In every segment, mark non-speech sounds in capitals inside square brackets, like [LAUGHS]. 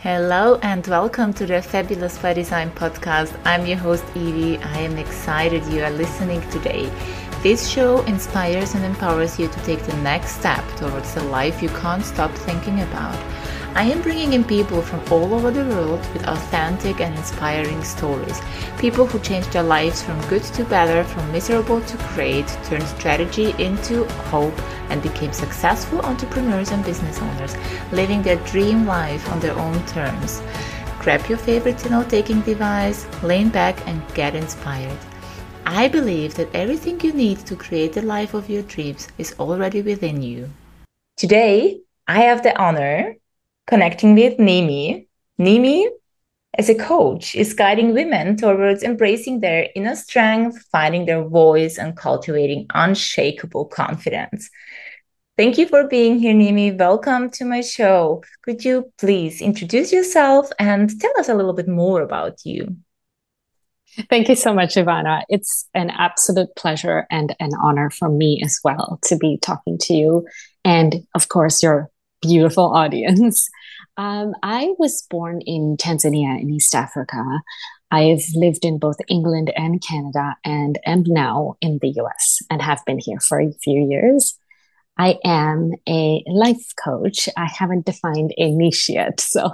Hello and welcome to the Fabulous by Design podcast. I'm your host Evie. I am excited you are listening today. This show inspires and empowers you to take the next step towards the life you can't stop thinking about. I am bringing in people from all over the world with authentic and inspiring stories. People who changed their lives from good to better, from miserable to great, turned strategy into hope, and became successful entrepreneurs and business owners, living their dream life on their own terms. Grab your favorite note taking device, lean back, and get inspired. I believe that everything you need to create the life of your dreams is already within you. Today, I have the honor connecting with Nimi. Nimi, as a coach, is guiding women towards embracing their inner strength, finding their voice, and cultivating unshakable confidence. Thank you for being here, Nimi. Welcome to my show. Could you please introduce yourself and tell us a little bit more about you? Thank you so much, Ivana. It's an absolute pleasure and an honor for me as well to be talking to you. And of course, your beautiful audience. [LAUGHS] Um, I was born in Tanzania in East Africa. I've lived in both England and Canada and am now in the US and have been here for a few years. I am a life coach. I haven't defined a niche yet. [LAUGHS] So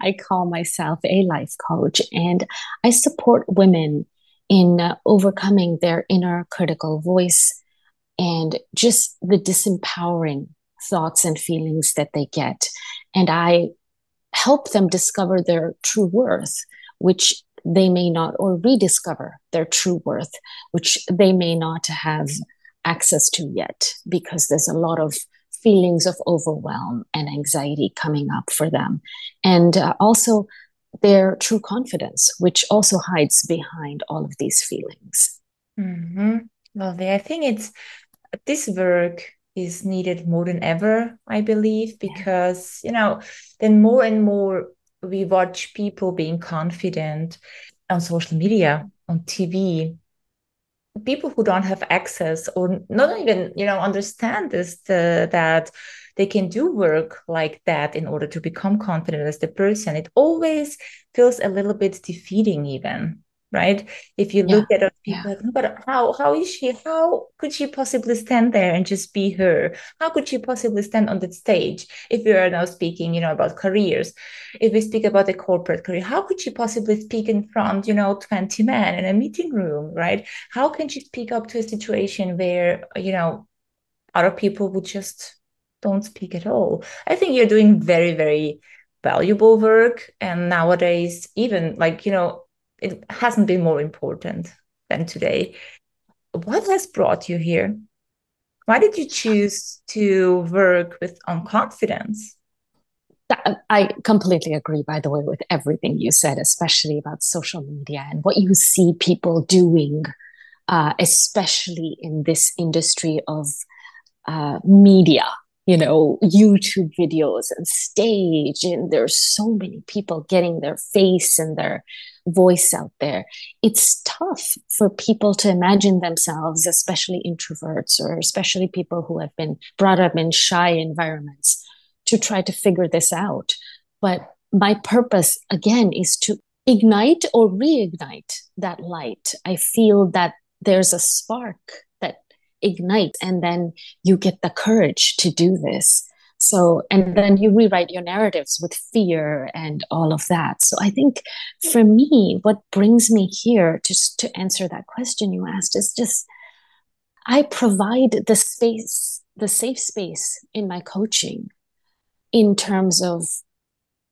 I call myself a life coach and I support women in uh, overcoming their inner critical voice and just the disempowering thoughts and feelings that they get. And I help them discover their true worth, which they may not, or rediscover their true worth, which they may not have access to yet because there's a lot of feelings of overwhelm and anxiety coming up for them. And uh, also their true confidence, which also hides behind all of these feelings. Mm-hmm. Lovely. I think it's this work is needed more than ever, I believe, because, you know, then more and more we watch people being confident on social media, on TV, people who don't have access or not even, you know, understand this, the, that they can do work like that in order to become confident as the person. It always feels a little bit defeating, even right? If you yeah. look at other people, yeah. like, but how how is she? How could she possibly stand there and just be her? How could she possibly stand on that stage? If we are now speaking, you know, about careers, if we speak about a corporate career, how could she possibly speak in front, you know, 20 men in a meeting room, right? How can she speak up to a situation where, you know, other people would just don't speak at all? I think you're doing very, very valuable work and nowadays even like you know it hasn't been more important than today. What has brought you here? Why did you choose to work with on confidence? I completely agree, by the way, with everything you said, especially about social media and what you see people doing, uh, especially in this industry of uh, media you know, YouTube videos and stage. And there's so many people getting their face and their voice out there. It's tough for people to imagine themselves, especially introverts or especially people who have been brought up in shy environments, to try to figure this out. But my purpose, again, is to ignite or reignite that light. I feel that there's a spark that ignites, and then you get the courage to do this so and then you rewrite your narratives with fear and all of that. So i think for me what brings me here just to answer that question you asked is just i provide the space the safe space in my coaching in terms of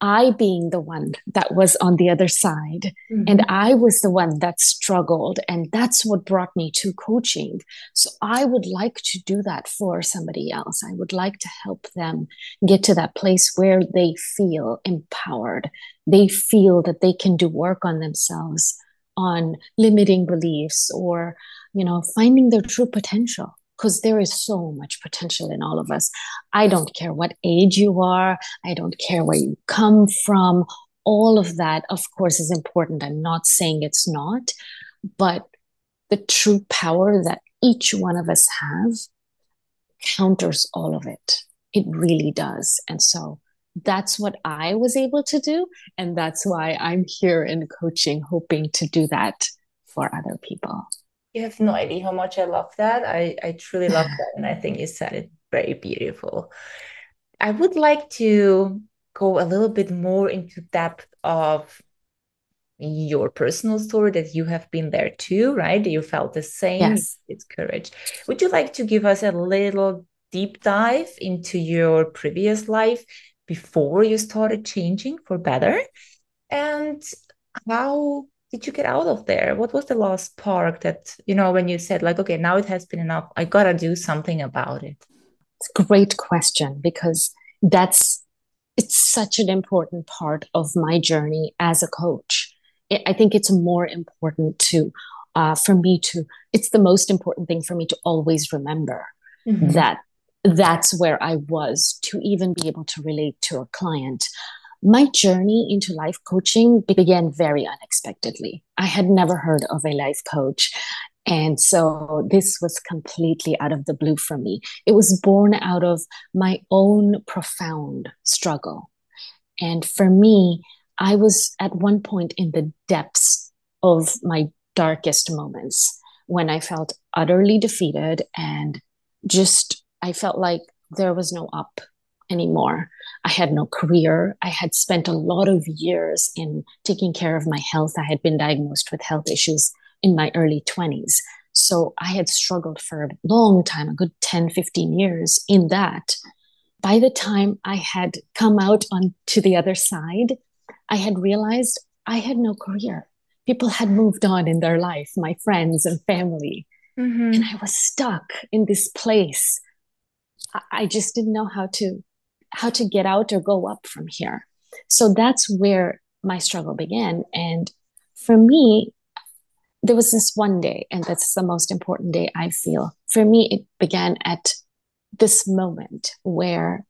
I being the one that was on the other side mm-hmm. and I was the one that struggled. And that's what brought me to coaching. So I would like to do that for somebody else. I would like to help them get to that place where they feel empowered. They feel that they can do work on themselves, on limiting beliefs or, you know, finding their true potential because there is so much potential in all of us. I don't care what age you are, I don't care where you come from. All of that, of course, is important. I'm not saying it's not, but the true power that each one of us have counters all of it. It really does. And so that's what I was able to do. And that's why I'm here in coaching, hoping to do that for other people. You have no idea how much I love that. I, I truly love [LAUGHS] that. And I think you said it very beautiful. I would like to go a little bit more into depth of your personal story that you have been there too, right? You felt the same. Yes. It's courage. Would you like to give us a little deep dive into your previous life before you started changing for better? And how did you get out of there? What was the last part that, you know, when you said, like, okay, now it has been enough, I gotta do something about it? It's a great question because that's it's such an important part of my journey as a coach. I think it's more important to uh, for me to it's the most important thing for me to always remember mm-hmm. that that's where I was to even be able to relate to a client. My journey into life coaching began very unexpectedly. I had never heard of a life coach. And so this was completely out of the blue for me. It was born out of my own profound struggle. And for me, I was at one point in the depths of my darkest moments when I felt utterly defeated and just I felt like there was no up anymore. I had no career. I had spent a lot of years in taking care of my health. I had been diagnosed with health issues in my early 20s. So I had struggled for a long time, a good 10, 15 years in that. By the time I had come out on to the other side, I had realized I had no career. People had moved on in their life, my friends and family. Mm-hmm. And I was stuck in this place I just didn't know how to how to get out or go up from here. So that's where my struggle began. And for me, there was this one day, and that's the most important day I feel. For me, it began at this moment where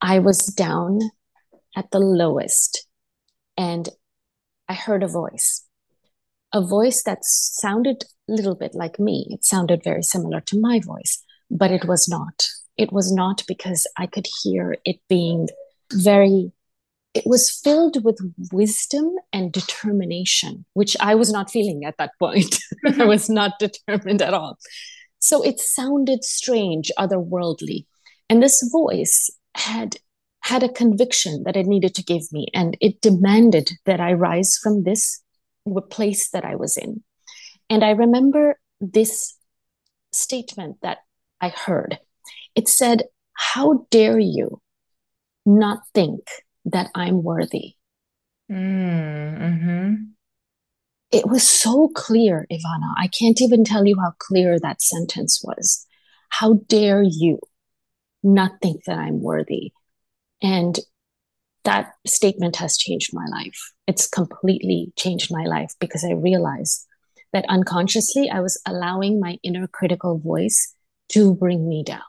I was down at the lowest and I heard a voice, a voice that sounded a little bit like me. It sounded very similar to my voice, but it was not it was not because I could hear it being very, it was filled with wisdom and determination, which I was not feeling at that point. [LAUGHS] I was not determined at all. So it sounded strange, otherworldly. And this voice had had a conviction that it needed to give me, and it demanded that I rise from this place that I was in. And I remember this statement that I heard it said, How dare you not think that I'm worthy? Mm-hmm. It was so clear, Ivana. I can't even tell you how clear that sentence was. How dare you not think that I'm worthy? And that statement has changed my life. It's completely changed my life because I realized that unconsciously I was allowing my inner critical voice to bring me down.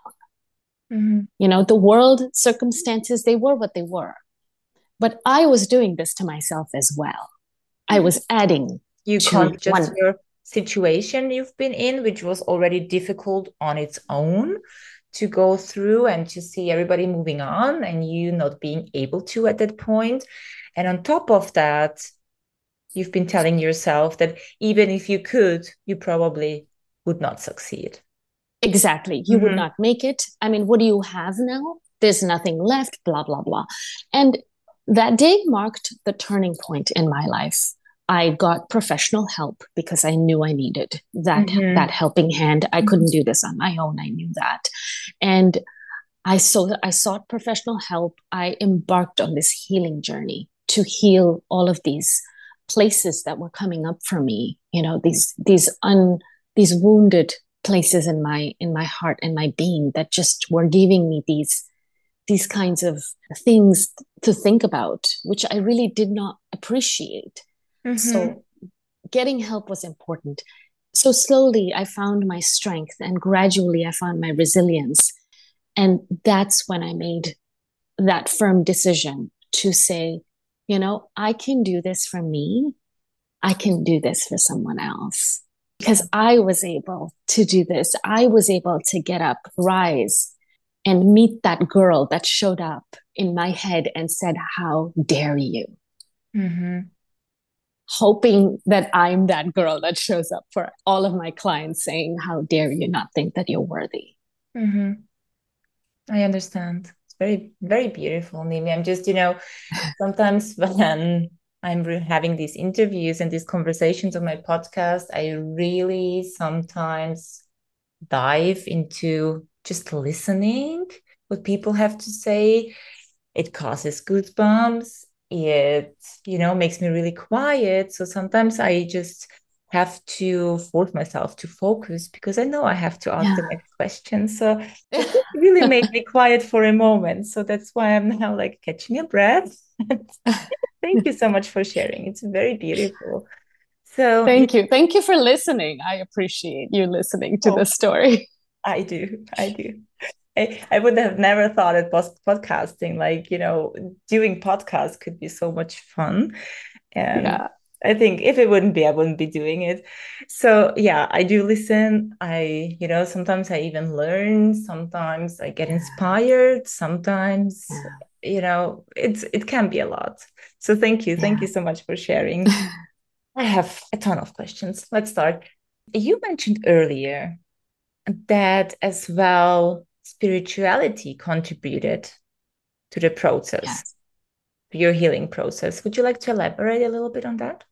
Mm-hmm. You know, the world circumstances, they were what they were. But I was doing this to myself as well. I was adding. You can't just one. your situation you've been in, which was already difficult on its own to go through and to see everybody moving on and you not being able to at that point. And on top of that, you've been telling yourself that even if you could, you probably would not succeed. Exactly. You mm-hmm. would not make it. I mean, what do you have now? There's nothing left, blah, blah, blah. And that day marked the turning point in my life. I got professional help because I knew I needed that mm-hmm. that helping hand. I couldn't mm-hmm. do this on my own. I knew that. And I saw I sought professional help. I embarked on this healing journey to heal all of these places that were coming up for me, you know, these these un these wounded places in my in my heart and my being that just were giving me these these kinds of things to think about which i really did not appreciate. Mm-hmm. so getting help was important. So slowly i found my strength and gradually i found my resilience. And that's when i made that firm decision to say you know i can do this for me. I can do this for someone else because I was able to do this. I was able to get up, rise, and meet that girl that showed up in my head and said, How dare you? Mm-hmm. Hoping that I'm that girl that shows up for all of my clients saying, How dare you not think that you're worthy? Mm-hmm. I understand. It's very, very beautiful, Nimi. I'm just, you know, [LAUGHS] sometimes when I'm having these interviews and these conversations on my podcast, I really sometimes dive into just listening what people have to say. It causes goosebumps. It, you know, makes me really quiet. So sometimes I just have to force myself to focus because I know I have to ask yeah. the next question. So [LAUGHS] really made [LAUGHS] me quiet for a moment. So that's why I'm now like catching a breath. [LAUGHS] Thank you so much for sharing. It's very beautiful. So thank you. Thank you for listening. I appreciate you listening to oh, the story. I do. I do. I, I would have never thought it was podcasting. Like, you know, doing podcasts could be so much fun. And yeah. I think if it wouldn't be, I wouldn't be doing it. So yeah, I do listen. I, you know, sometimes I even learn. Sometimes I get inspired. Sometimes, yeah. you know, it's it can be a lot. So thank you, yeah. thank you so much for sharing. [LAUGHS] I have a ton of questions. Let's start. You mentioned earlier that as well spirituality contributed to the process, your healing process. Would you like to elaborate a little bit on that?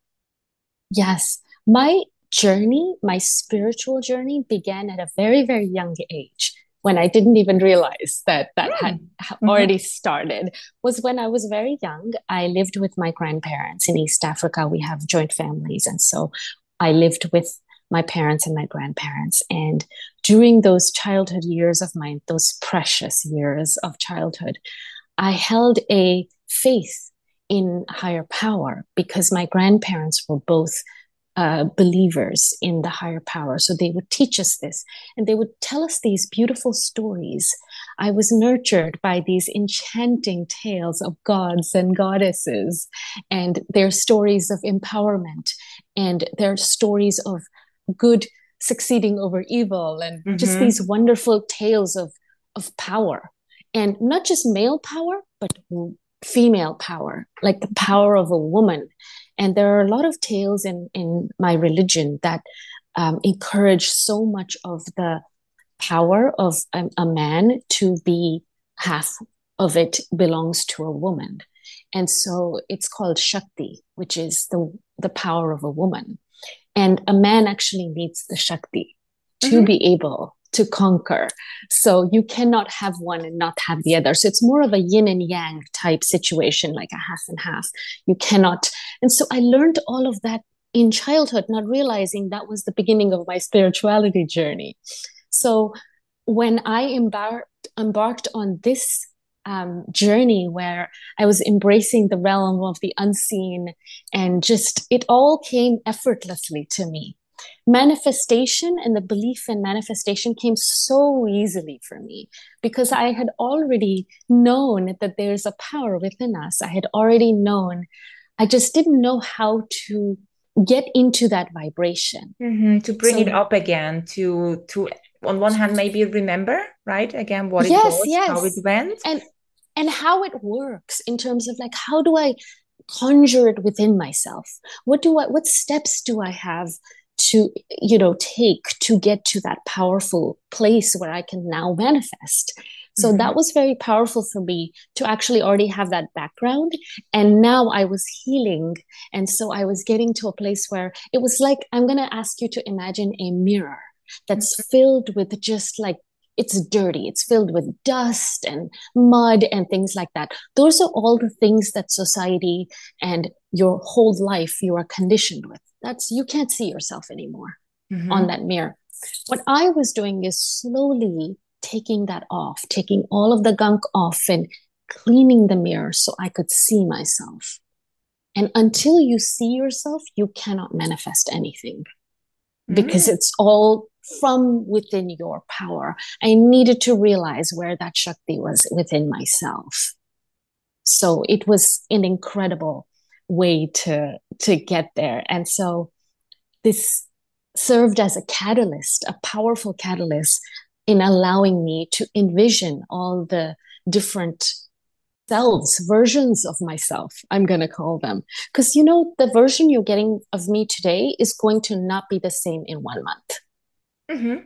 Yes. My journey, my spiritual journey began at a very, very young age when I didn't even realize that that mm. had mm-hmm. already started was when I was very young. I lived with my grandparents in East Africa. We have joint families. And so I lived with my parents and my grandparents. And during those childhood years of mine, those precious years of childhood, I held a faith in higher power because my grandparents were both uh, believers in the higher power. So they would teach us this and they would tell us these beautiful stories. I was nurtured by these enchanting tales of gods and goddesses and their stories of empowerment and their stories of good succeeding over evil and mm-hmm. just these wonderful tales of of power and not just male power but female power like the power of a woman. And there are a lot of tales in in my religion that um, encourage so much of the power of a, a man to be half of it belongs to a woman. And so it's called shakti which is the the power of a woman. And a man actually needs the Shakti to mm-hmm. be able to conquer. So you cannot have one and not have the other. So it's more of a yin and yang type situation, like a half and half. You cannot. And so I learned all of that in childhood, not realizing that was the beginning of my spirituality journey. So when I embarked embarked on this um, journey where I was embracing the realm of the unseen and just it all came effortlessly to me. Manifestation and the belief in manifestation came so easily for me because I had already known that there's a power within us. I had already known, I just didn't know how to get into that vibration mm-hmm. to bring so, it up again to to on one hand maybe remember right again what yes, it was yes. how it went and and how it works in terms of like how do i conjure it within myself what do i what steps do i have to you know take to get to that powerful place where i can now manifest. So mm-hmm. that was very powerful for me to actually already have that background. And now i was healing. And so i was getting to a place where it was like i'm going to ask you to imagine a mirror that's mm-hmm. filled with just like it's dirty. It's filled with dust and mud and things like that. Those are all the things that society and your whole life you are conditioned with that's you can't see yourself anymore mm-hmm. on that mirror what i was doing is slowly taking that off taking all of the gunk off and cleaning the mirror so i could see myself and until you see yourself you cannot manifest anything because mm. it's all from within your power. I needed to realize where that Shakti was within myself. So it was an incredible way to, to get there. And so this served as a catalyst, a powerful catalyst in allowing me to envision all the different selves, versions of myself, I'm going to call them. Because, you know, the version you're getting of me today is going to not be the same in one month. Mm-hmm.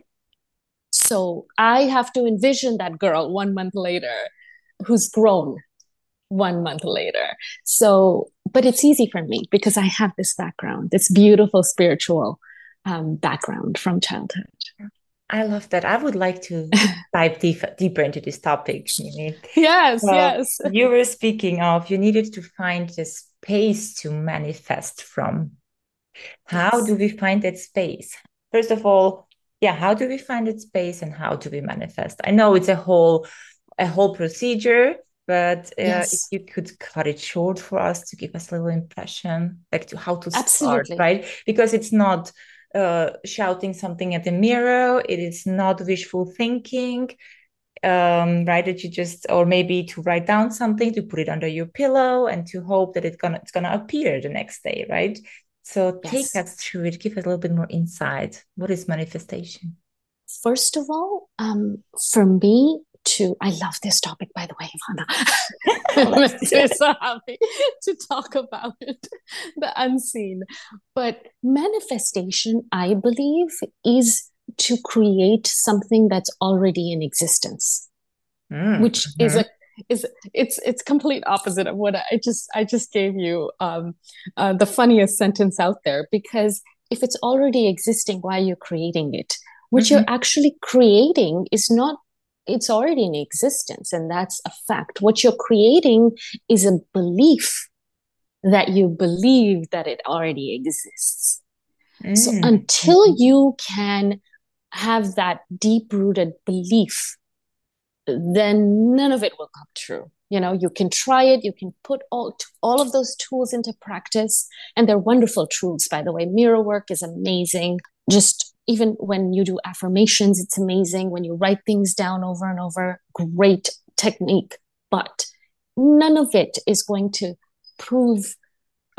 So I have to envision that girl one month later who's grown one month later. So, but it's easy for me because I have this background, this beautiful spiritual um, background from childhood. I love that. I would like to [LAUGHS] dive deep, deeper into this topic. Yes, yes. [LAUGHS] You were speaking of you needed to find the space to manifest from. How yes. do we find that space? First of all, yeah, how do we find that space and how do we manifest? I know it's a whole a whole procedure, but uh, yes. if you could cut it short for us to give us a little impression, like to how to Absolutely. start, right? Because it's not uh, shouting something at the mirror. It is not wishful thinking, um, right? That you just, or maybe to write down something, to put it under your pillow, and to hope that it's gonna it's gonna appear the next day, right? So yes. take us through it. Give us a little bit more insight. What is manifestation? First of all, um, for me, to I love this topic by the way, Ivana. [LAUGHS] [LAUGHS] me so happy to talk about it, the unseen. But manifestation, I believe, is to create something that's already in existence. Mm, which mm-hmm. is a is it's it's complete opposite of what I just I just gave you um, uh, the funniest sentence out there because if it's already existing, why are you creating it? What mm-hmm. you're actually creating is not it's already in existence and that's a fact. What you're creating is a belief that you believe that it already exists. Mm. so until mm-hmm. you can have that deep rooted belief then none of it will come true. You know you can try it you can put all all of those tools into practice and they're wonderful tools by the way. Mirror work is amazing. Just even when you do affirmations, it's amazing. When you write things down over and over, great technique. But none of it is going to prove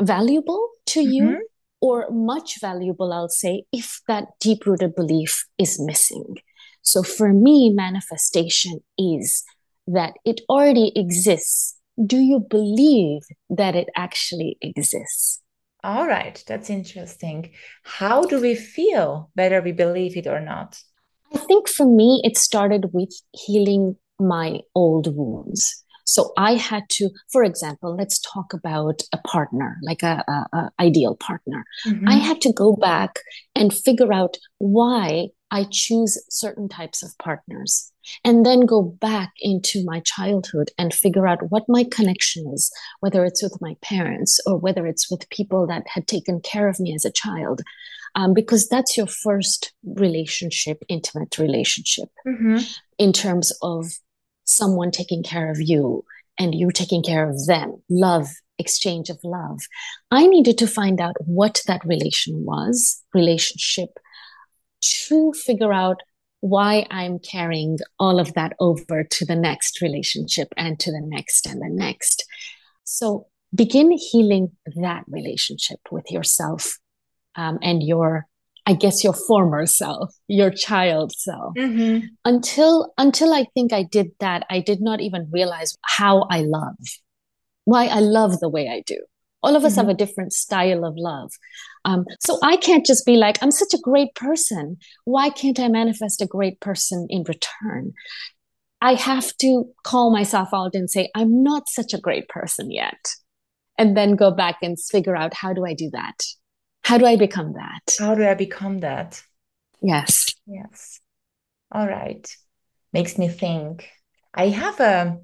valuable to mm-hmm. you or much valuable, I'll say, if that deep rooted belief is missing. So for me, manifestation is that it already exists. Do you believe that it actually exists? All right, that's interesting. How do we feel whether we believe it or not? I think for me, it started with healing my old wounds. So I had to, for example, let's talk about a partner, like a, a, a ideal partner. Mm-hmm. I had to go back and figure out why I choose certain types of partners and then go back into my childhood and figure out what my connection is, whether it's with my parents or whether it's with people that had taken care of me as a child. Um, because that's your first relationship, intimate relationship, mm-hmm. in terms of someone taking care of you and you taking care of them, love, exchange of love. I needed to find out what that relation was, relationship, to figure out why I'm carrying all of that over to the next relationship and to the next and the next. So begin healing that relationship with yourself um, and your I guess your former self, your child self. Mm-hmm. Until until I think I did that, I did not even realize how I love, why I love the way I do. All of us mm-hmm. have a different style of love. Um, so I can't just be like, I'm such a great person. Why can't I manifest a great person in return? I have to call myself out and say, I'm not such a great person yet. And then go back and figure out how do I do that? How do I become that? How do I become that? Yes. Yes. All right. Makes me think. I have a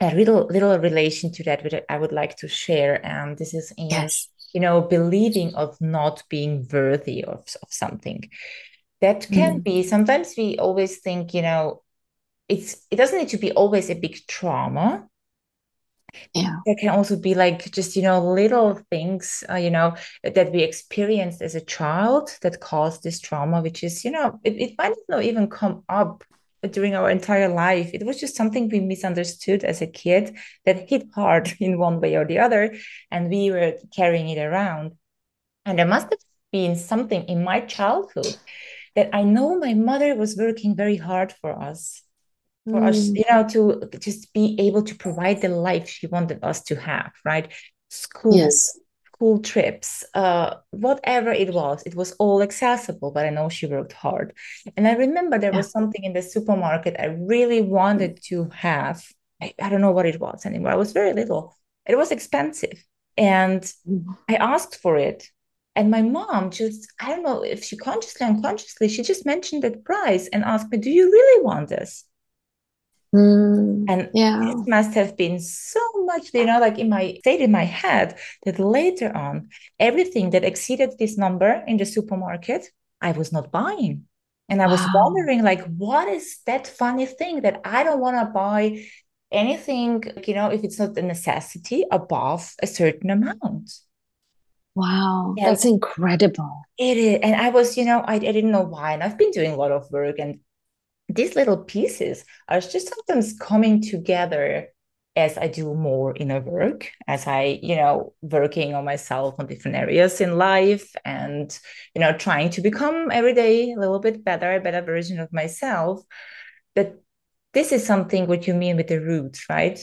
a little little relation to that which I would like to share. And this is in yes you know believing of not being worthy of, of something that can mm. be sometimes we always think you know it's it doesn't need to be always a big trauma yeah there can also be like just you know little things uh, you know that we experienced as a child that caused this trauma which is you know it, it might not even come up during our entire life. It was just something we misunderstood as a kid that hit hard [LAUGHS] in one way or the other, and we were carrying it around. And there must have been something in my childhood that I know my mother was working very hard for us. for mm. us, you know, to just be able to provide the life she wanted us to have, right? School, yes. School trips, uh, whatever it was, it was all accessible. But I know she worked hard, and I remember there yeah. was something in the supermarket I really wanted to have. I, I don't know what it was anymore. I was very little. It was expensive, and mm. I asked for it and my mom just, I don't know if she consciously, unconsciously, she just mentioned that price and asked me, Do you really want this? Mm, and yeah. it must have been so much, you know, like in my state in my head that later on, everything that exceeded this number in the supermarket, I was not buying. And I was wow. wondering, like, what is that funny thing that I don't want to buy anything, you know, if it's not a necessity above a certain amount? Wow, yeah. that's incredible. It is. And I was, you know, I, I didn't know why. And I've been doing a lot of work, and these little pieces are just sometimes coming together as I do more inner work, as I, you know, working on myself on different areas in life and, you know, trying to become every day a little bit better, a better version of myself. But this is something what you mean with the roots, right?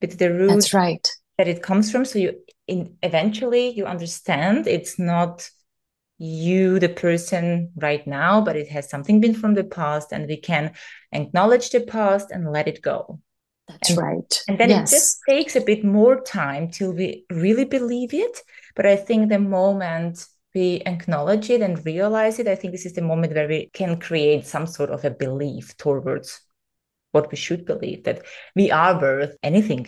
With the roots That's right. That it comes from. So you in eventually you understand it's not you the person right now but it has something been from the past and we can acknowledge the past and let it go that's and, right and then yes. it just takes a bit more time till we really believe it but i think the moment we acknowledge it and realize it i think this is the moment where we can create some sort of a belief towards what we should believe that we are worth anything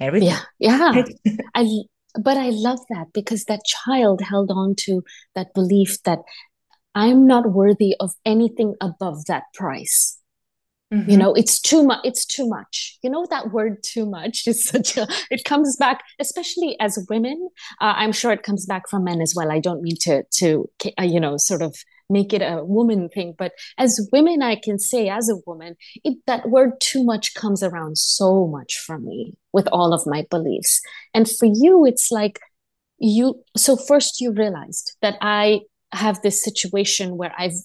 everything. Yeah, yeah. [LAUGHS] I but I love that because that child held on to that belief that I'm not worthy of anything above that price. Mm-hmm. You know, it's too much. It's too much. You know, that word too much [LAUGHS] is such a, it comes back, especially as women. Uh, I'm sure it comes back from men as well. I don't mean to, to, uh, you know, sort of make it a woman thing but as women i can say as a woman it, that word too much comes around so much for me with all of my beliefs. And for you it's like you so first you realized that i have this situation where i've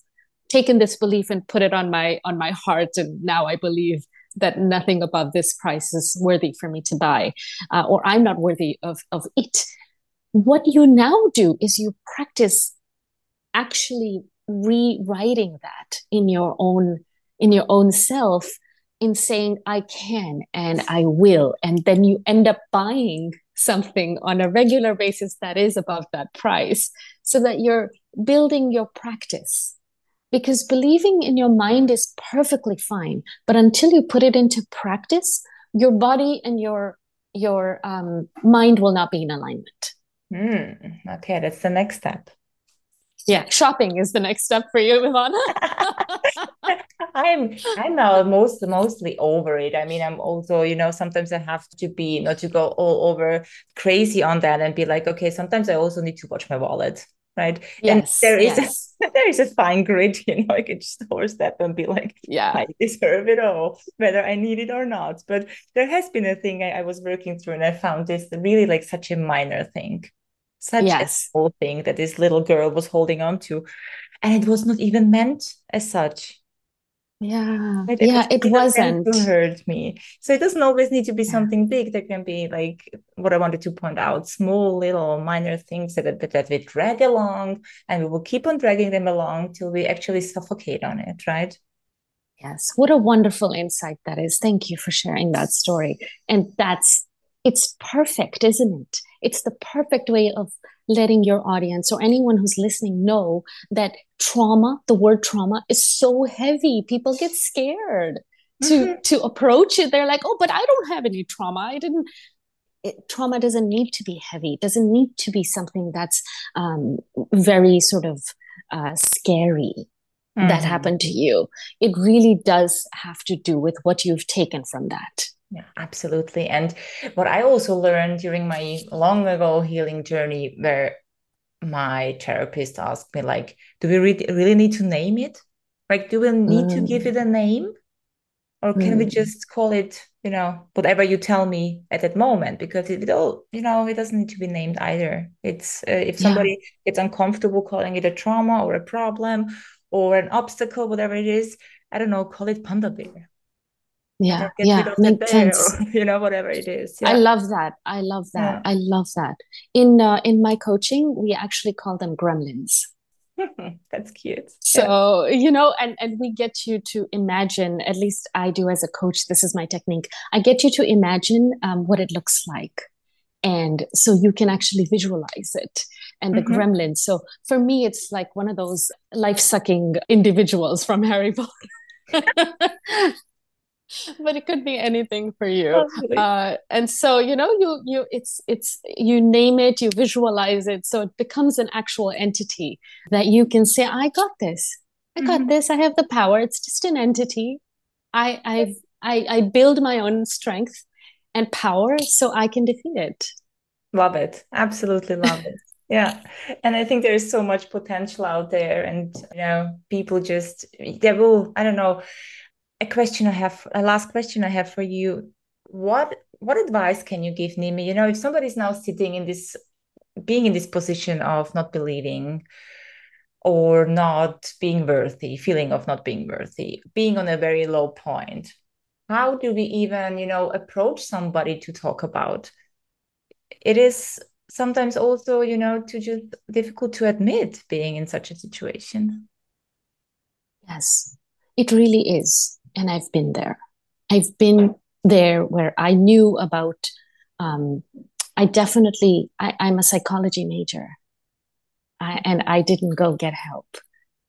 taken this belief and put it on my on my heart and now i believe that nothing above this price is worthy for me to buy uh, or i'm not worthy of of it. What you now do is you practice actually rewriting that in your own in your own self in saying i can and i will. And then you end up buying something on a regular basis that is above that price so that you're building your practice. Because believing in your mind is perfectly fine but until you put it into practice your body and your your um, mind will not be in alignment. Mm, okay that's the next step yeah shopping is the next step for you ivana. [LAUGHS] I'm i'm now most mostly over it. I mean i'm also you know sometimes i have to be not to go all over crazy on that and be like okay sometimes i also need to watch my wallet right? Yes and there is yes. a [LAUGHS] there is a fine grid [LAUGHS] you know i can just overstep and be like yeah. I deserve it all whether i need it or not. But there has been a thing I, I was working through and i found this really like such a minor thing such yes. a small thing that this little girl was holding on to. And it was not even meant as such. Yeah. It, yeah it, it wasn't to hurt me. So it doesn't always need to be yeah. something big. There can be like what i wanted to point out small little minor things that, that, that we drag along and we will keep on dragging them along till we actually suffocate on it right? Yes. What a wonderful insight that is. Thank you for sharing that story. And that's it's perfect isn't it it's the perfect way of letting your audience or anyone who's listening know that trauma, the word trauma, is so heavy. People get scared to mm-hmm. to approach it. They're like, "Oh, but I don't have any trauma. I didn't." It, trauma doesn't need to be heavy. It doesn't need to be something that's um, very sort of uh, scary mm-hmm. that happened to you. It really does have to do with what you've taken from that. Yeah, absolutely. And what I also learned during my long ago healing journey, where my therapist asked me, like, do we re- really need to name it? Like, do we need mm. to give it a mm. name? Or can mm. we just call it, you know, whatever you tell me at that moment? Because it, all, you know, it doesn't need to be named either. It's uh, if somebody yeah. gets uncomfortable calling it a trauma or a problem or an obstacle, whatever it is, I don't know, call it panda bear yeah yeah makes sense or, [LAUGHS] you know whatever it is yeah. i love that i love that yeah. i love that in uh, in my coaching we actually call them gremlins [LAUGHS] that's cute so yeah. you know and and we get you to imagine at least i do as a coach this is my technique i get you to imagine um, what it looks like and so you can actually visualize it and the mm-hmm. gremlins so for me it's like one of those life-sucking individuals from harry potter [LAUGHS] [LAUGHS] but it could be anything for you. Uh, and so you know you you it's it's you name it you visualize it so it becomes an actual entity that you can say i got this. I got mm-hmm. this. I have the power. It's just an entity. I i've i i build my own strength and power so i can defeat it. Love it. Absolutely love it. [LAUGHS] Yeah. And i think there's so much potential out there and you know people just they will i don't know a question I have, a last question I have for you. What what advice can you give Nimi? You know, if somebody's now sitting in this, being in this position of not believing, or not being worthy, feeling of not being worthy, being on a very low point, how do we even, you know, approach somebody to talk about? It is sometimes also, you know, to just difficult to admit being in such a situation. Yes, it really is and I've been there. I've been there where I knew about. Um, I definitely. I, am a psychology major, I, and I didn't go get help,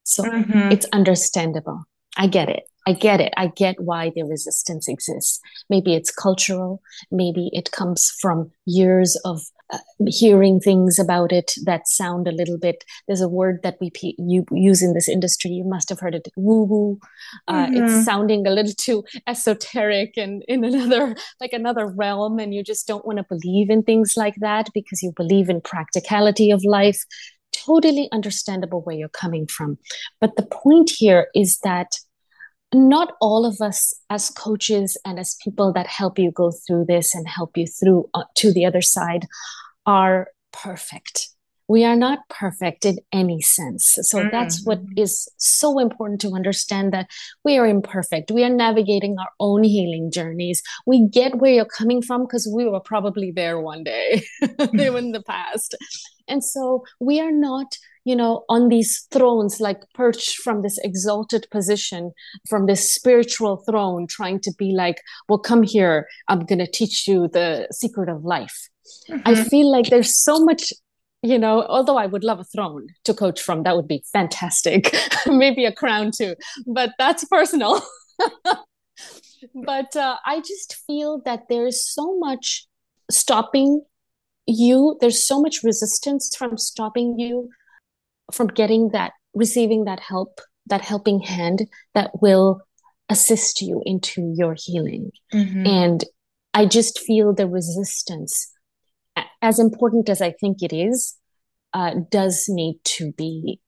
so mm-hmm. it's understandable. I get it. I get it. I get why the resistance exists. Maybe it's cultural. Maybe it comes from years of uh, hearing things about it that sound a little bit. There's a word that we p- you use in this industry. You must have heard it, woo woo. Uh, mm-hmm. It's sounding a little too esoteric and in another like another realm, and you just don't want to believe in things like that because you believe in practicality of life. Totally understandable where you're coming from, but the point here is that not all of us as coaches and as people that help you go through this and help you through uh, to the other side are perfect we are not perfect in any sense so mm-hmm. that's what is so important to understand that we are imperfect we are navigating our own healing journeys we get where you're coming from because we were probably there one day [LAUGHS] [LAUGHS] in the past and so we are not you know, on these thrones, like perched from this exalted position, from this spiritual throne, trying to be like, well, come here, I'm going to teach you the secret of life. Mm-hmm. I feel like there's so much you know, although I would love a throne to coach from, that would be fantastic. [LAUGHS] Maybe a crown too, but that's personal. [LAUGHS] but uh, I just feel that there is so much stopping you, there's so much resistance from stopping you from getting that receiving that help that helping hand that will assist you into your healing mm-hmm. and i just feel the resistance as important as i think it is uh, does need to be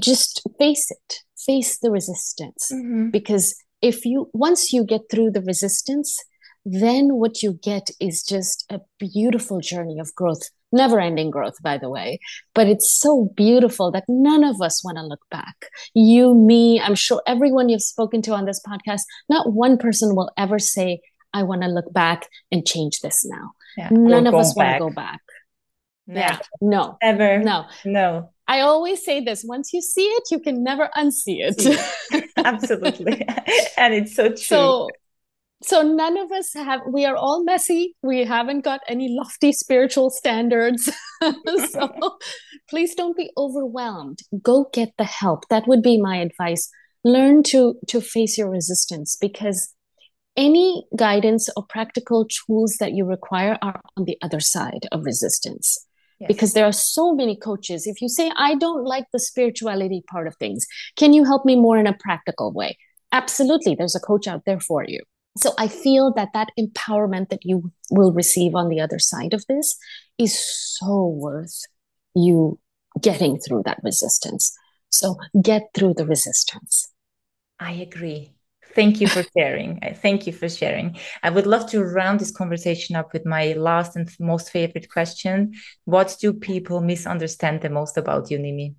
just face it face the resistance mm-hmm. because if you once you get through the resistance then what you get is just a beautiful journey of growth never ending growth, by the way. But it's so beautiful that none of us want to look back. You, me, I'm sure everyone you've spoken to on this podcast, not one person will ever say, I want to look back and change this now. Yeah, none of us want to go back. No. Yeah, no, ever, no, no. I always say this once you see it, you can never unsee it. [LAUGHS] Absolutely. [LAUGHS] and it's so true. So so none of us have we are all messy we haven't got any lofty spiritual standards [LAUGHS] so please don't be overwhelmed go get the help that would be my advice learn to to face your resistance because any guidance or practical tools that you require are on the other side of resistance yes. because there are so many coaches if you say i don't like the spirituality part of things can you help me more in a practical way absolutely there's a coach out there for you so I feel that that empowerment that you will receive on the other side of this is so worth you getting through that resistance. So get through the resistance. I agree. Thank you for sharing. Thank you for sharing. I would love to round this conversation up with my last and most favorite question. What do people misunderstand the most about you, Nimi?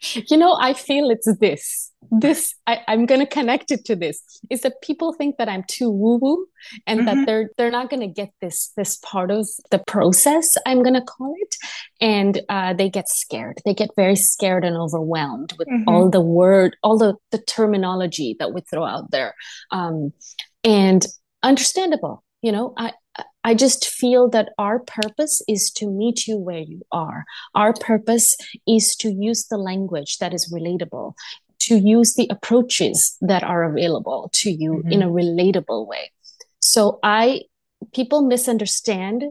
You know, I feel it's this. This I, am gonna connect it to this. Is that people think that I'm too woo-woo and mm-hmm. that they're they're not gonna get this this part of the process, I'm gonna call it. And uh, they get scared. They get very scared and overwhelmed with mm-hmm. all the word, all the, the terminology that we throw out there. Um, and understandable, you know, I, I just feel that our purpose is to meet you where you are. Our purpose is to use the language that is relatable, to use the approaches that are available to you mm-hmm. in a relatable way. So I people misunderstand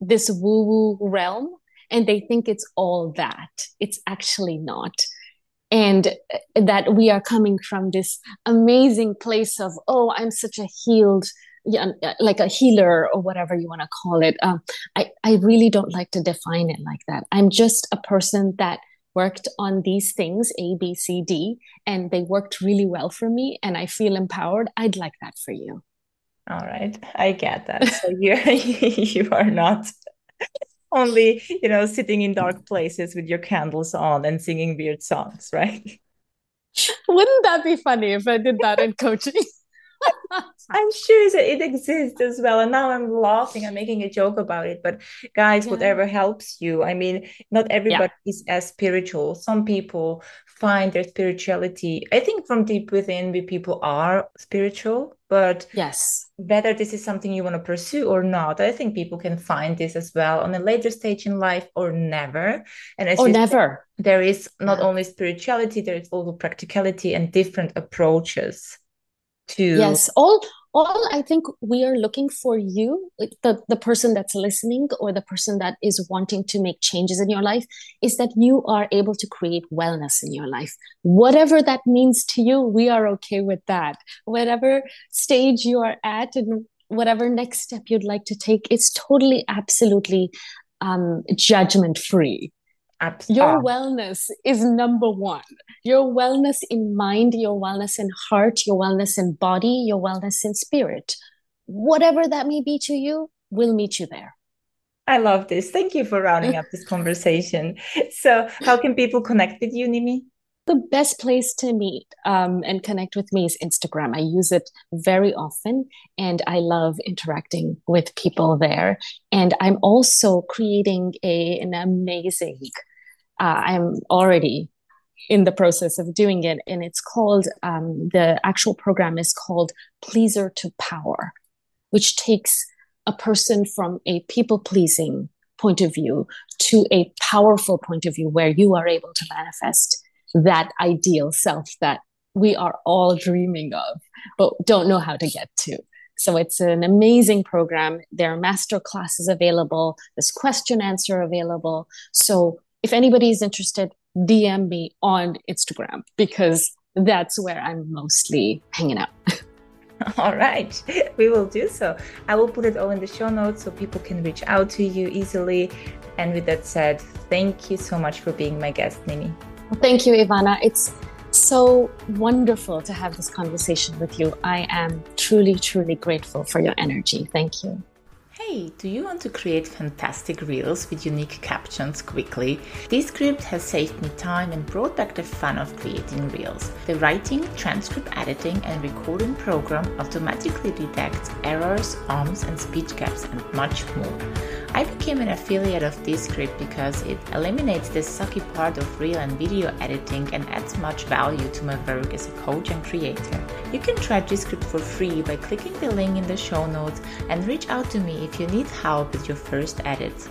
this woo-woo realm and they think it's all that. It's actually not and that we are coming from this amazing place of oh i'm such a healed yeah, like a healer or whatever you want to call it. Um, I, I really don't like to define it like that. I'm just a person that worked on these things, A, B, C, D, and they worked really well for me and I feel empowered. I'd like that for you. All right. I get that. [LAUGHS] So you [LAUGHS] you are not only, you know, sitting in dark places with your candles on and singing weird songs, right? [LAUGHS] Wouldn't that be funny if I did that in coaching? [LAUGHS] I'm sure that it exists as well. And now I'm laughing, I'm making a joke about it. But guys, yeah. whatever helps you. I mean, not everybody yeah. is as spiritual. Some people find their spirituality, I think from deep within, we people are spiritual. But yes, whether this is something you want to pursue or not, I think people can find this as well on a later stage in life or never. And as or never. Said, there is not yeah. only spirituality, there is also practicality and different approaches to yes all all i think we are looking for you the the person that's listening or the person that is wanting to make changes in your life is that you are able to create wellness in your life. Whatever that means to you we are okay with that. Whatever stage you are at and whatever next step you'd like to take it's totally absolutely um, judgment free your wellness is number one. Your wellness in mind, your wellness in heart, your wellness in body, your wellness in spirit. Whatever that may be to you, we'll meet you there. I love this. Thank you for rounding up this [LAUGHS] conversation. So, how can people connect with you, Nimi? The best place to meet um, and connect with me is Instagram. I use it very often and I love interacting with people there. And I'm also creating a, an amazing uh, I'm already in the process of doing it. And it's called, um, the actual program is called Pleaser to Power, which takes a person from a people pleasing point of view to a powerful point of view where you are able to manifest that ideal self that we are all dreaming of, but don't know how to get to. So it's an amazing program. There are master classes available. There's question answer available. So if anybody is interested, DM me on Instagram because that's where I'm mostly hanging out. [LAUGHS] all right, we will do so. I will put it all in the show notes so people can reach out to you easily. And with that said, thank you so much for being my guest, Nimi. Thank you, Ivana. It's so wonderful to have this conversation with you. I am truly, truly grateful for your energy. Thank you. Hey, do you want to create fantastic reels with unique captions quickly? Descript has saved me time and brought back the fun of creating reels. The writing, transcript editing, and recording program automatically detects errors, ums, and speech gaps, and much more. I became an affiliate of Descript because it eliminates the sucky part of reel and video editing and adds much value to my work as a coach and creator. You can try Descript for free by clicking the link in the show notes and reach out to me if you need help with your first edits.